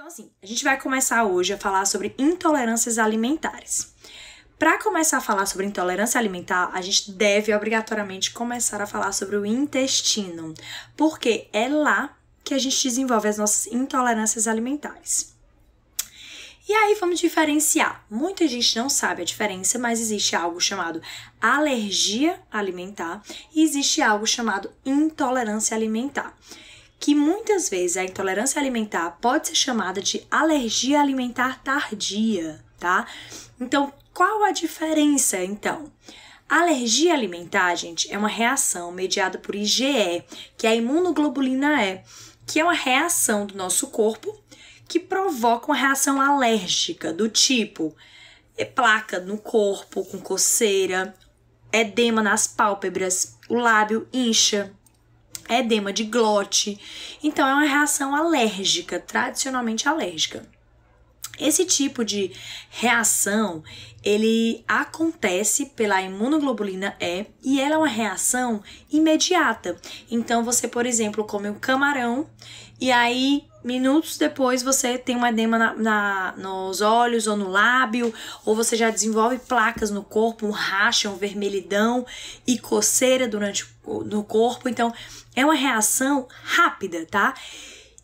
Então, assim, a gente vai começar hoje a falar sobre intolerâncias alimentares. Para começar a falar sobre intolerância alimentar, a gente deve obrigatoriamente começar a falar sobre o intestino, porque é lá que a gente desenvolve as nossas intolerâncias alimentares. E aí vamos diferenciar. Muita gente não sabe a diferença, mas existe algo chamado alergia alimentar e existe algo chamado intolerância alimentar que muitas vezes a intolerância alimentar pode ser chamada de alergia alimentar tardia, tá? Então, qual a diferença então? alergia alimentar, gente, é uma reação mediada por IgE, que é a imunoglobulina E, que é uma reação do nosso corpo que provoca uma reação alérgica do tipo é placa no corpo com coceira, edema nas pálpebras, o lábio incha, edema de glote. Então é uma reação alérgica, tradicionalmente alérgica. Esse tipo de reação, ele acontece pela imunoglobulina E e ela é uma reação imediata. Então você, por exemplo, come um camarão e aí minutos depois você tem um edema na, na, nos olhos ou no lábio, ou você já desenvolve placas no corpo, um racha, um vermelhidão e coceira durante no corpo. Então é uma reação rápida, tá?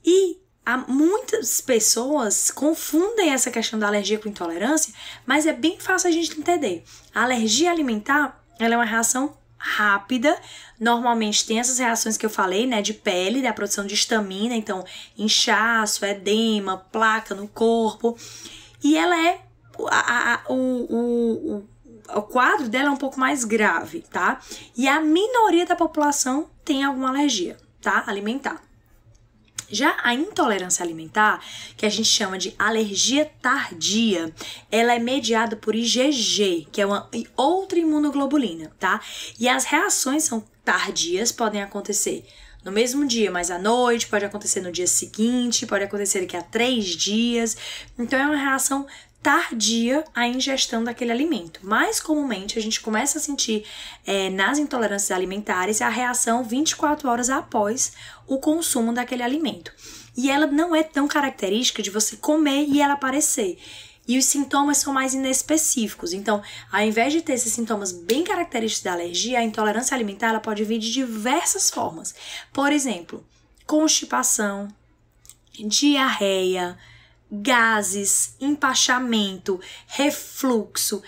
E há muitas pessoas confundem essa questão da alergia com intolerância, mas é bem fácil a gente entender. A alergia alimentar, ela é uma reação rápida. Normalmente tem essas reações que eu falei, né, de pele, da produção de estamina, então inchaço, edema, placa no corpo. E ela é a, a, o, o, o o quadro dela é um pouco mais grave, tá? E a minoria da população tem alguma alergia, tá? Alimentar. Já a intolerância alimentar, que a gente chama de alergia tardia, ela é mediada por IgG, que é uma outra imunoglobulina, tá? E as reações são tardias, podem acontecer no mesmo dia, mas à noite, pode acontecer no dia seguinte, pode acontecer daqui a três dias. Então é uma reação tardia a ingestão daquele alimento. Mais comumente, a gente começa a sentir é, nas intolerâncias alimentares a reação 24 horas após o consumo daquele alimento. E ela não é tão característica de você comer e ela aparecer. E os sintomas são mais inespecíficos. Então, ao invés de ter esses sintomas bem característicos da alergia, a intolerância alimentar ela pode vir de diversas formas. Por exemplo, constipação, diarreia, gases, empachamento, refluxo,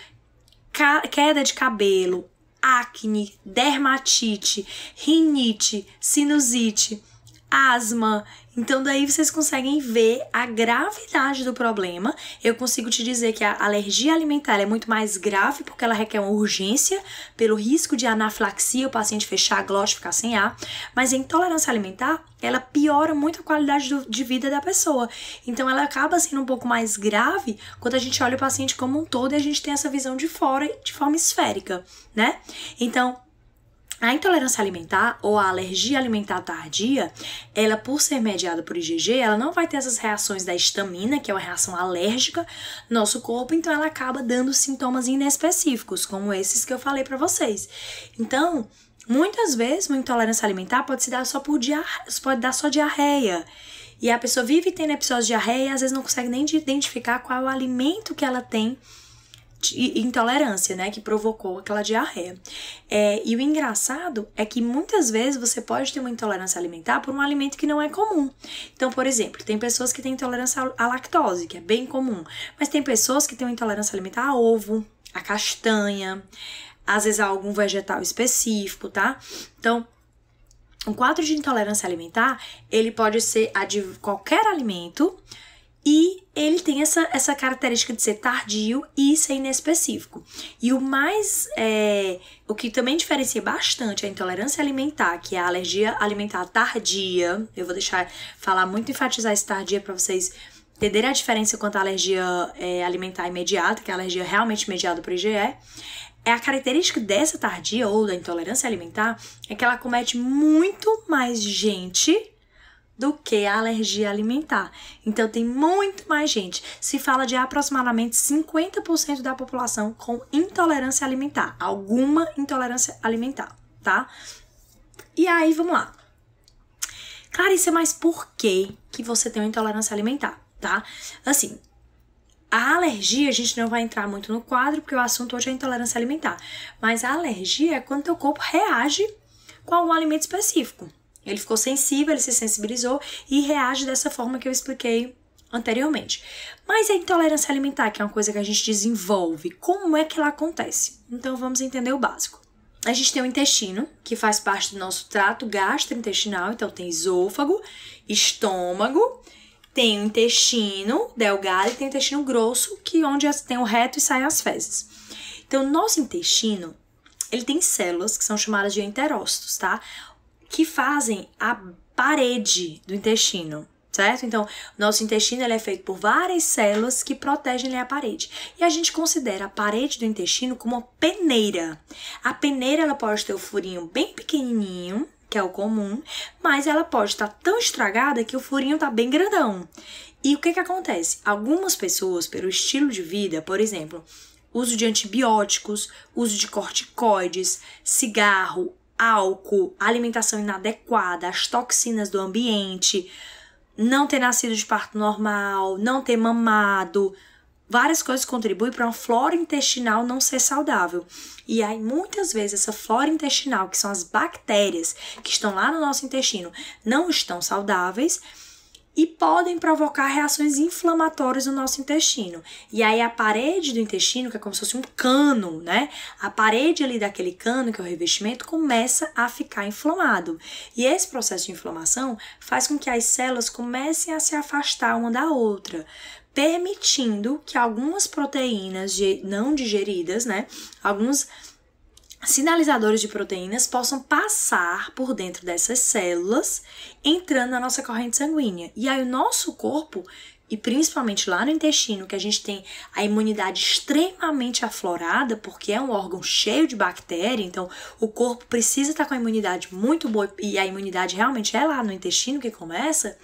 queda de cabelo, acne, dermatite, rinite, sinusite, asma, então daí vocês conseguem ver a gravidade do problema. Eu consigo te dizer que a alergia alimentar é muito mais grave porque ela requer uma urgência pelo risco de anafilaxia, o paciente fechar a glote, ficar sem ar. Mas a intolerância alimentar, ela piora muito a qualidade do, de vida da pessoa. Então ela acaba sendo um pouco mais grave quando a gente olha o paciente como um todo e a gente tem essa visão de fora de forma esférica, né? Então, a intolerância alimentar ou a alergia alimentar tardia, ela por ser mediada por IgG, ela não vai ter essas reações da histamina, que é uma reação alérgica no nosso corpo, então ela acaba dando sintomas inespecíficos, como esses que eu falei para vocês. Então, muitas vezes uma intolerância alimentar pode se dar só por diarreia, pode dar só diarreia. E a pessoa vive tendo episódios de diarreia e às vezes não consegue nem identificar qual é o alimento que ela tem intolerância, né, que provocou aquela diarreia. É, e o engraçado é que muitas vezes você pode ter uma intolerância alimentar por um alimento que não é comum. Então, por exemplo, tem pessoas que têm intolerância à lactose, que é bem comum, mas tem pessoas que têm uma intolerância alimentar a ovo, a castanha, às vezes a algum vegetal específico, tá? Então, um quadro de intolerância alimentar, ele pode ser a de qualquer alimento, e ele tem essa, essa característica de ser tardio e ser inespecífico. E o mais. É, o que também diferencia bastante a intolerância alimentar, que é a alergia alimentar tardia. Eu vou deixar falar muito, enfatizar esse tardia para vocês entenderem a diferença quanto à alergia é, alimentar imediata, que é a alergia realmente mediada por IgE. É a característica dessa tardia ou da intolerância alimentar é que ela comete muito mais gente do que a alergia alimentar. Então tem muito mais gente. Se fala de aproximadamente 50% da população com intolerância alimentar, alguma intolerância alimentar, tá? E aí, vamos lá. Clarice, mas por que que você tem uma intolerância alimentar? tá? Assim, a alergia, a gente não vai entrar muito no quadro, porque o assunto hoje é intolerância alimentar. Mas a alergia é quando o corpo reage com algum alimento específico. Ele ficou sensível, ele se sensibilizou e reage dessa forma que eu expliquei anteriormente. Mas a intolerância alimentar, que é uma coisa que a gente desenvolve, como é que ela acontece? Então vamos entender o básico. A gente tem o intestino, que faz parte do nosso trato gastrointestinal, então tem esôfago, estômago, tem o intestino delgado e tem o intestino grosso, que é onde tem o reto e saem as fezes. Então, o nosso intestino, ele tem células que são chamadas de enterócitos, tá? Que fazem a parede do intestino certo? Então, nosso intestino ele é feito por várias células que protegem a parede. E a gente considera a parede do intestino como uma peneira. A peneira ela pode ter o furinho bem pequenininho, que é o comum, mas ela pode estar tão estragada que o furinho está bem grandão. E o que que acontece? Algumas pessoas, pelo estilo de vida, por exemplo, uso de antibióticos, uso de corticoides, cigarro, álcool, alimentação inadequada, as toxinas do ambiente, não ter nascido de parto normal, não ter mamado, várias coisas contribuem para uma flora intestinal não ser saudável. E aí, muitas vezes, essa flora intestinal, que são as bactérias que estão lá no nosso intestino, não estão saudáveis e podem provocar reações inflamatórias no nosso intestino. E aí a parede do intestino, que é como se fosse um cano, né? A parede ali daquele cano, que é o revestimento, começa a ficar inflamado. E esse processo de inflamação faz com que as células comecem a se afastar uma da outra permitindo que algumas proteínas não digeridas, né, alguns sinalizadores de proteínas possam passar por dentro dessas células, entrando na nossa corrente sanguínea. E aí o nosso corpo, e principalmente lá no intestino, que a gente tem a imunidade extremamente aflorada, porque é um órgão cheio de bactéria, então o corpo precisa estar com a imunidade muito boa, e a imunidade realmente é lá no intestino que começa.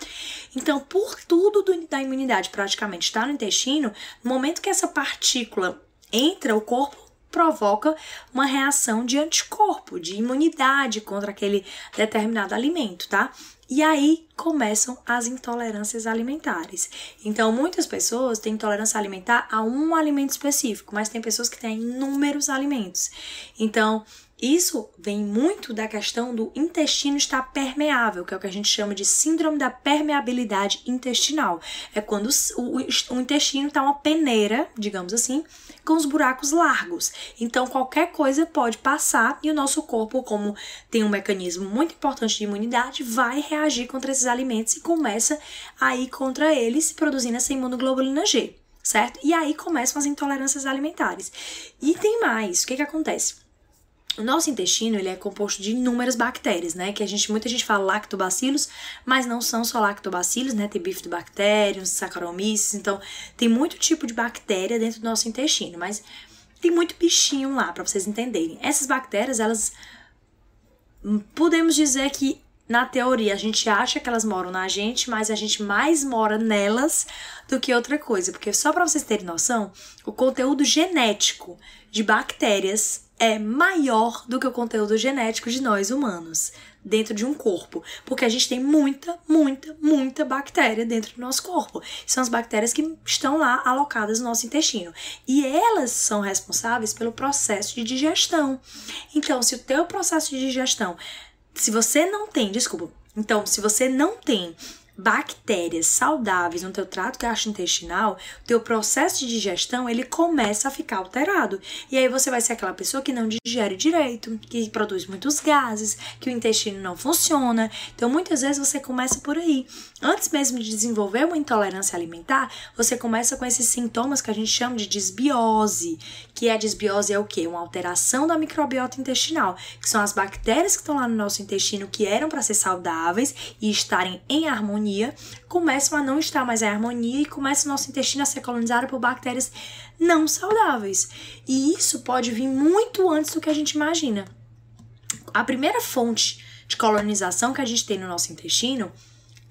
Então, por tudo do, da imunidade praticamente está no intestino, no momento que essa partícula entra, o corpo provoca uma reação de anticorpo, de imunidade contra aquele determinado alimento, tá? E aí começam as intolerâncias alimentares. Então, muitas pessoas têm intolerância alimentar a um alimento específico, mas tem pessoas que têm inúmeros alimentos. Então, isso vem muito da questão do intestino estar permeável, que é o que a gente chama de síndrome da permeabilidade intestinal. É quando o, intestino está uma peneira, digamos assim, com os buracos largos. Então, qualquer coisa pode passar e o nosso corpo, como tem um mecanismo muito importante de imunidade, vai reagir contra esses alimentos e começa a ir contra eles, produzindo essa imunoglobulina G, certo? E aí começam as intolerâncias alimentares. E tem mais, o que que acontece? O nosso intestino ele é composto de inúmeras bactérias, né? Que a gente muita gente fala lactobacilos, mas não são só lactobacilos, né? Tem bifidobacterium, saccharomyces, então tem muito tipo de bactéria dentro do nosso intestino, mas tem muito bichinho lá para vocês entenderem. Essas bactérias, elas hum, podemos dizer que na teoria a gente acha que elas moram na gente, mas a gente mais mora nelas do que outra coisa, porque só para vocês terem noção, o conteúdo genético de bactérias é maior do que o conteúdo genético de nós humanos dentro de um corpo, porque a gente tem muita, muita, muita bactéria dentro do nosso corpo. São as bactérias que estão lá alocadas no nosso intestino e elas são responsáveis pelo processo de digestão. Então, se o teu processo de digestão, se você não tem, desculpa, então, se você não tem bactérias saudáveis no teu trato gastrointestinal, teu processo de digestão ele começa a ficar alterado. E aí você vai ser aquela pessoa que não digere direito, que produz muitos gases, que o intestino não funciona. Então muitas vezes você começa por aí. Antes mesmo de desenvolver uma intolerância alimentar, você começa com esses sintomas que a gente chama de disbiose, que a disbiose é o quê? Uma alteração da microbiota intestinal, que são as bactérias que estão lá no nosso intestino que eram para ser saudáveis e estarem em harmonia harmonia, começam a não estar mais em harmonia e começa o nosso intestino a ser colonizado por bactérias não saudáveis. E isso pode vir muito antes do que a gente imagina. A primeira fonte de colonização que a gente tem no nosso intestino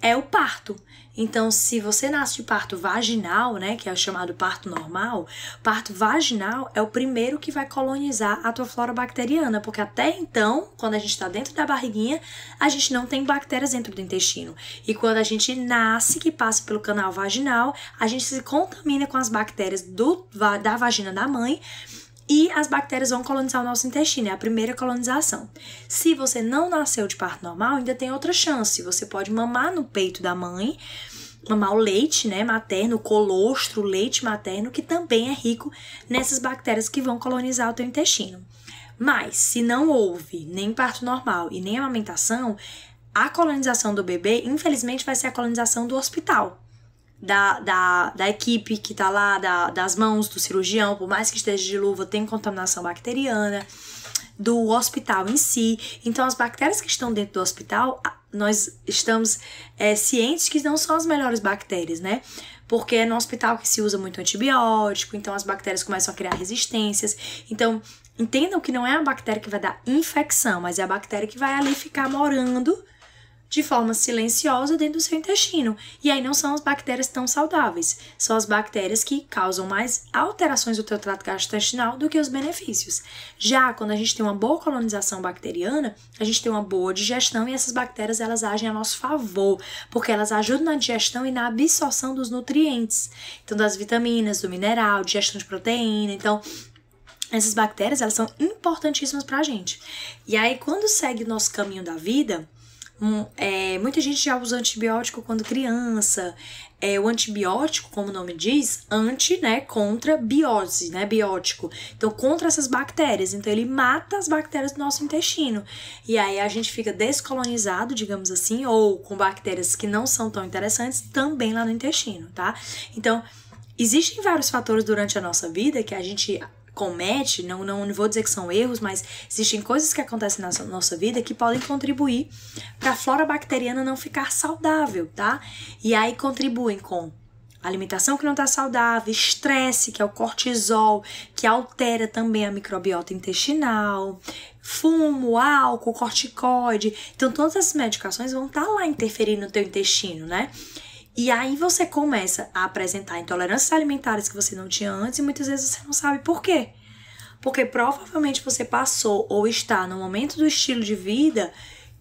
é o parto. Então, se você nasce de parto vaginal, né, que é o chamado parto normal, parto vaginal é o primeiro que vai colonizar a tua flora bacteriana, porque até então, quando a gente está dentro da barriguinha, a gente não tem bactérias dentro do intestino. E quando a gente nasce, que passa pelo canal vaginal, a gente se contamina com as bactérias do, da vagina da mãe e as bactérias vão colonizar o nosso intestino, é a primeira colonização. Se você não nasceu de parto normal, ainda tem outra chance. Você pode mamar no peito da mãe, mamar o leite, né, materno, o colostro, o leite materno, que também é rico nessas bactérias que vão colonizar o teu intestino. Mas se não houve nem parto normal e nem amamentação, a colonização do bebê, infelizmente, vai ser a colonização do hospital da, da, da equipe que tá lá, da, das mãos do cirurgião, por mais que esteja de luva, tem contaminação bacteriana, do hospital em si. Então, as bactérias que estão dentro do hospital, nós estamos é, cientes que não são as melhores bactérias, né? Porque é no hospital que se usa muito antibiótico, então as bactérias começam a criar resistências. Então, entendam que não é a bactéria que vai dar infecção, mas é a bactéria que vai ali ficar morando de forma silenciosa dentro do seu intestino. E aí não são as bactérias tão saudáveis, são as bactérias que causam mais alterações do teu trato gastrointestinal do que os benefícios. Já quando a gente tem uma boa colonização bacteriana, a gente tem uma boa digestão e essas bactérias elas agem a nosso favor, porque elas ajudam na digestão e na absorção dos nutrientes, então das vitaminas, do mineral, digestão de proteína, então essas bactérias elas são importantíssimas para a gente. E aí quando segue o nosso caminho da vida, um, é, muita gente já usa antibiótico quando criança. É, o antibiótico, como o nome diz, anti, né, contra biose, né, biótico. Então, contra essas bactérias. Então, ele mata as bactérias do nosso intestino. E aí a gente fica descolonizado, digamos assim, ou com bactérias que não são tão interessantes também lá no intestino, tá? Então, existem vários fatores durante a nossa vida que a gente comete, não, não vou dizer que são erros, mas existem coisas que acontecem na nossa vida que podem contribuir para a flora bacteriana não ficar saudável, tá? E aí contribuem com alimentação que não está saudável, estresse, que é o cortisol, que altera também a microbiota intestinal, fumo, álcool, corticoide. Então, todas essas medicações vão estar tá lá interferindo no teu intestino, né? E aí você começa a apresentar intolerâncias alimentares que você não tinha antes e muitas vezes você não sabe por quê. Porque provavelmente você passou ou está no momento do estilo de vida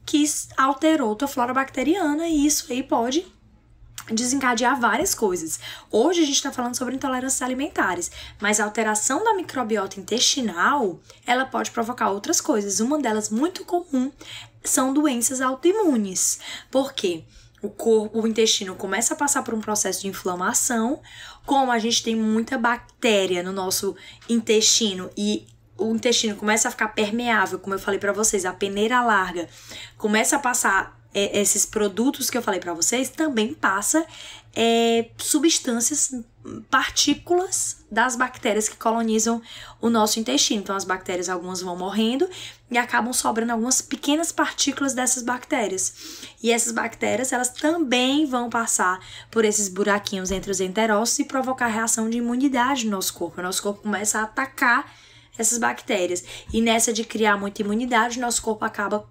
que alterou tua flora bacteriana e isso aí pode desencadear várias coisas. Hoje a gente está falando sobre intolerâncias alimentares, mas a alteração da microbiota intestinal, ela pode provocar outras coisas. Uma delas muito comum são doenças autoimunes. Por quê? O corpo, o intestino começa a passar por um processo de inflamação, como a gente tem muita bactéria no nosso intestino e o intestino começa a ficar permeável, como eu falei para vocês, a peneira larga começa a passar é, esses produtos que eu falei para vocês, também passa é, substâncias, partículas das bactérias que colonizam o nosso intestino. Então, as bactérias, algumas vão morrendo e acabam sobrando algumas pequenas partículas dessas bactérias. E essas bactérias, elas também vão passar por esses buraquinhos entre os enterócitos e provocar reação de imunidade no nosso corpo. O nosso corpo começa a atacar essas bactérias. E nessa de criar muita imunidade, nosso corpo acaba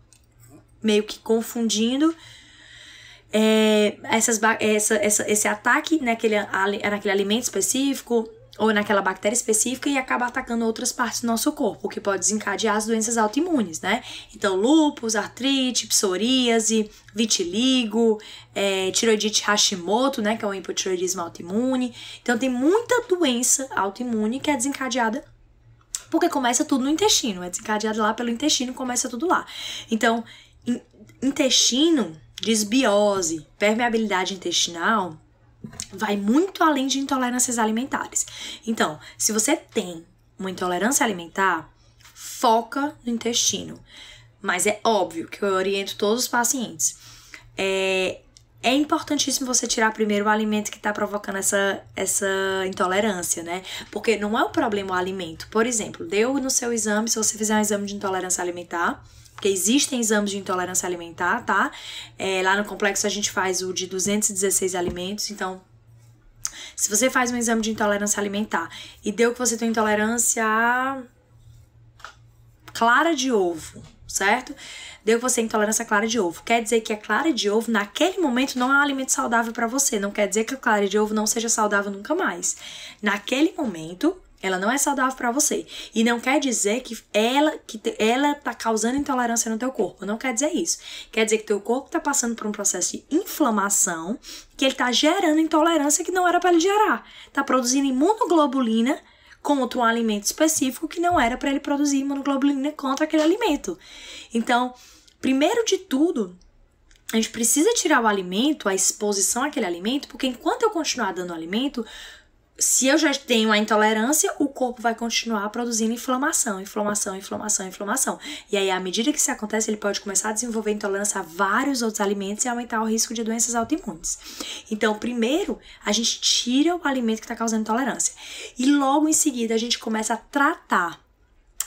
meio que confundindo é, essas, essa, essa, esse ataque naquele, naquele alimento específico ou naquela bactéria específica e acaba atacando outras partes do nosso corpo, o que pode desencadear as doenças autoimunes, né? Então, lúpus, artrite, psoríase, vitiligo, é, tiroidite Hashimoto, né? Que é o hipotiroidismo autoimune. Então, tem muita doença autoimune que é desencadeada porque começa tudo no intestino, é desencadeada lá pelo intestino, começa tudo lá. Então, intestino, desbiose, permeabilidade intestinal, vai muito além de intolerâncias alimentares. Então, se você tem uma intolerância alimentar, foca no intestino. Mas é óbvio que eu oriento todos os pacientes. É, é importantíssimo você tirar primeiro o alimento que está provocando essa, essa intolerância, né? Porque não é o problema o alimento. Por exemplo, deu no seu exame, se você fizer um exame de intolerância alimentar, porque existem exames de intolerância alimentar, tá? É, lá no complexo a gente faz o de 216 alimentos, então se você faz um exame de intolerância alimentar e deu que você tem intolerância a clara de ovo, certo? Deu você intolerância à clara de ovo. Quer dizer que a clara de ovo, naquele momento, não é um alimento saudável para você. Não quer dizer que a clara de ovo não seja saudável nunca mais. Naquele momento, ela não é saudável para você. E não quer dizer que ela que te, ela tá causando intolerância no teu corpo. Não quer dizer isso. Quer dizer que teu corpo tá passando por um processo de inflamação, que ele tá gerando intolerância que não era para ele gerar. Tá produzindo imunoglobulina contra um alimento específico que não era para ele produzir imunoglobulina contra aquele alimento. Então, primeiro de tudo, a gente precisa tirar o alimento, a exposição àquele alimento, porque enquanto eu continuar dando alimento, se eu já tenho a intolerância, o corpo vai continuar produzindo inflamação, inflamação, inflamação, inflamação. E aí, à medida que isso acontece, ele pode começar a desenvolver intolerância a vários outros alimentos e aumentar o risco de doenças autoimunes. Então, primeiro, a gente tira o alimento que está causando intolerância. E logo em seguida, a gente começa a tratar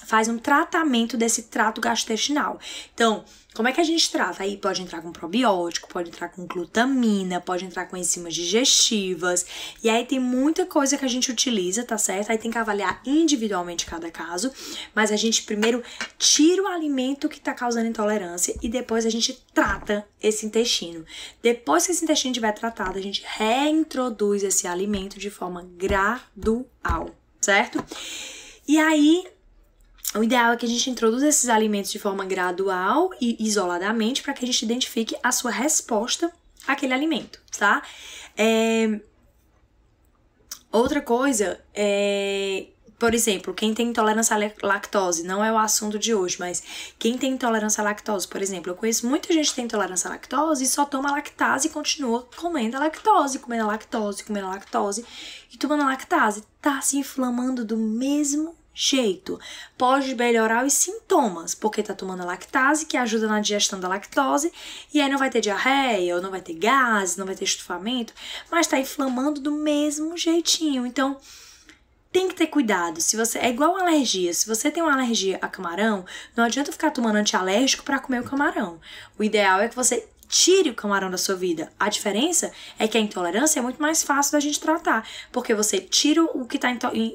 faz um tratamento desse trato gastrointestinal. Então, como é que a gente trata? Aí pode entrar com probiótico, pode entrar com glutamina, pode entrar com enzimas digestivas. E aí tem muita coisa que a gente utiliza, tá certo? Aí tem que avaliar individualmente cada caso. Mas a gente primeiro tira o alimento que tá causando intolerância e depois a gente trata esse intestino. Depois que esse intestino estiver tratado, a gente reintroduz esse alimento de forma gradual, certo? E aí o ideal é que a gente introduza esses alimentos de forma gradual e isoladamente para que a gente identifique a sua resposta àquele alimento, tá? É... Outra coisa é por exemplo, quem tem intolerância à lactose, não é o assunto de hoje, mas quem tem intolerância à lactose, por exemplo, eu conheço muita gente que tem intolerância à lactose e só toma lactase e continua comendo a lactose, comendo a lactose, comendo a lactose e tomando a lactase. Tá se inflamando do mesmo jeito. Pode melhorar os sintomas, porque tá tomando lactase, que ajuda na digestão da lactose, e aí não vai ter diarreia, ou não vai ter gases, não vai ter estufamento, mas tá inflamando do mesmo jeitinho. Então, tem que ter cuidado. Se você é igual alergia, se você tem uma alergia a camarão, não adianta ficar tomando antialérgico para comer o camarão. O ideal é que você tire o camarão da sua vida. A diferença é que a intolerância é muito mais fácil da gente tratar, porque você tira o que está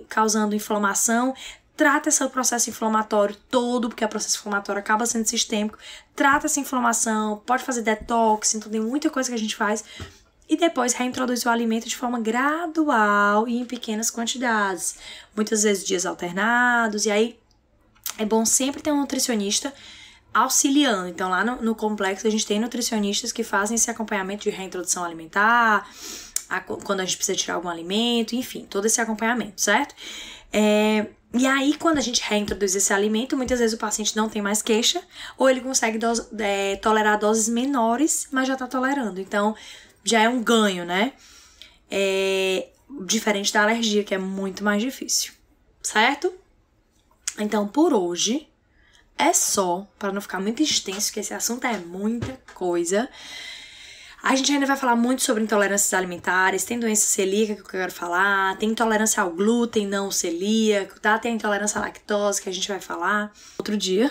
causando inflamação, trata esse processo inflamatório todo, porque o processo inflamatório acaba sendo sistêmico, trata essa inflamação, pode fazer detox, então tem muita coisa que a gente faz. E depois reintroduz o alimento de forma gradual e em pequenas quantidades. Muitas vezes dias alternados, e aí é bom sempre ter um nutricionista auxiliando. Então, lá no, no, complexo, a gente tem nutricionistas que fazem esse acompanhamento de reintrodução alimentar, a, quando a gente precisa tirar algum alimento, enfim, todo esse acompanhamento, certo? É, e aí, quando a gente reintroduz esse alimento, muitas vezes o paciente não tem mais queixa, ou ele consegue é, tolerar doses menores, mas já tá tolerando. Então, já é um ganho, né? É, diferente da alergia, que é muito mais difícil, certo? Então, por hoje, é só, para não ficar muito extenso, que esse assunto é muita coisa. A gente ainda vai falar muito sobre intolerâncias alimentares, tem doença celíaca que eu quero falar, tem intolerância ao glúten, não celíaco, tá? Tem intolerância à lactose que a gente vai falar outro dia.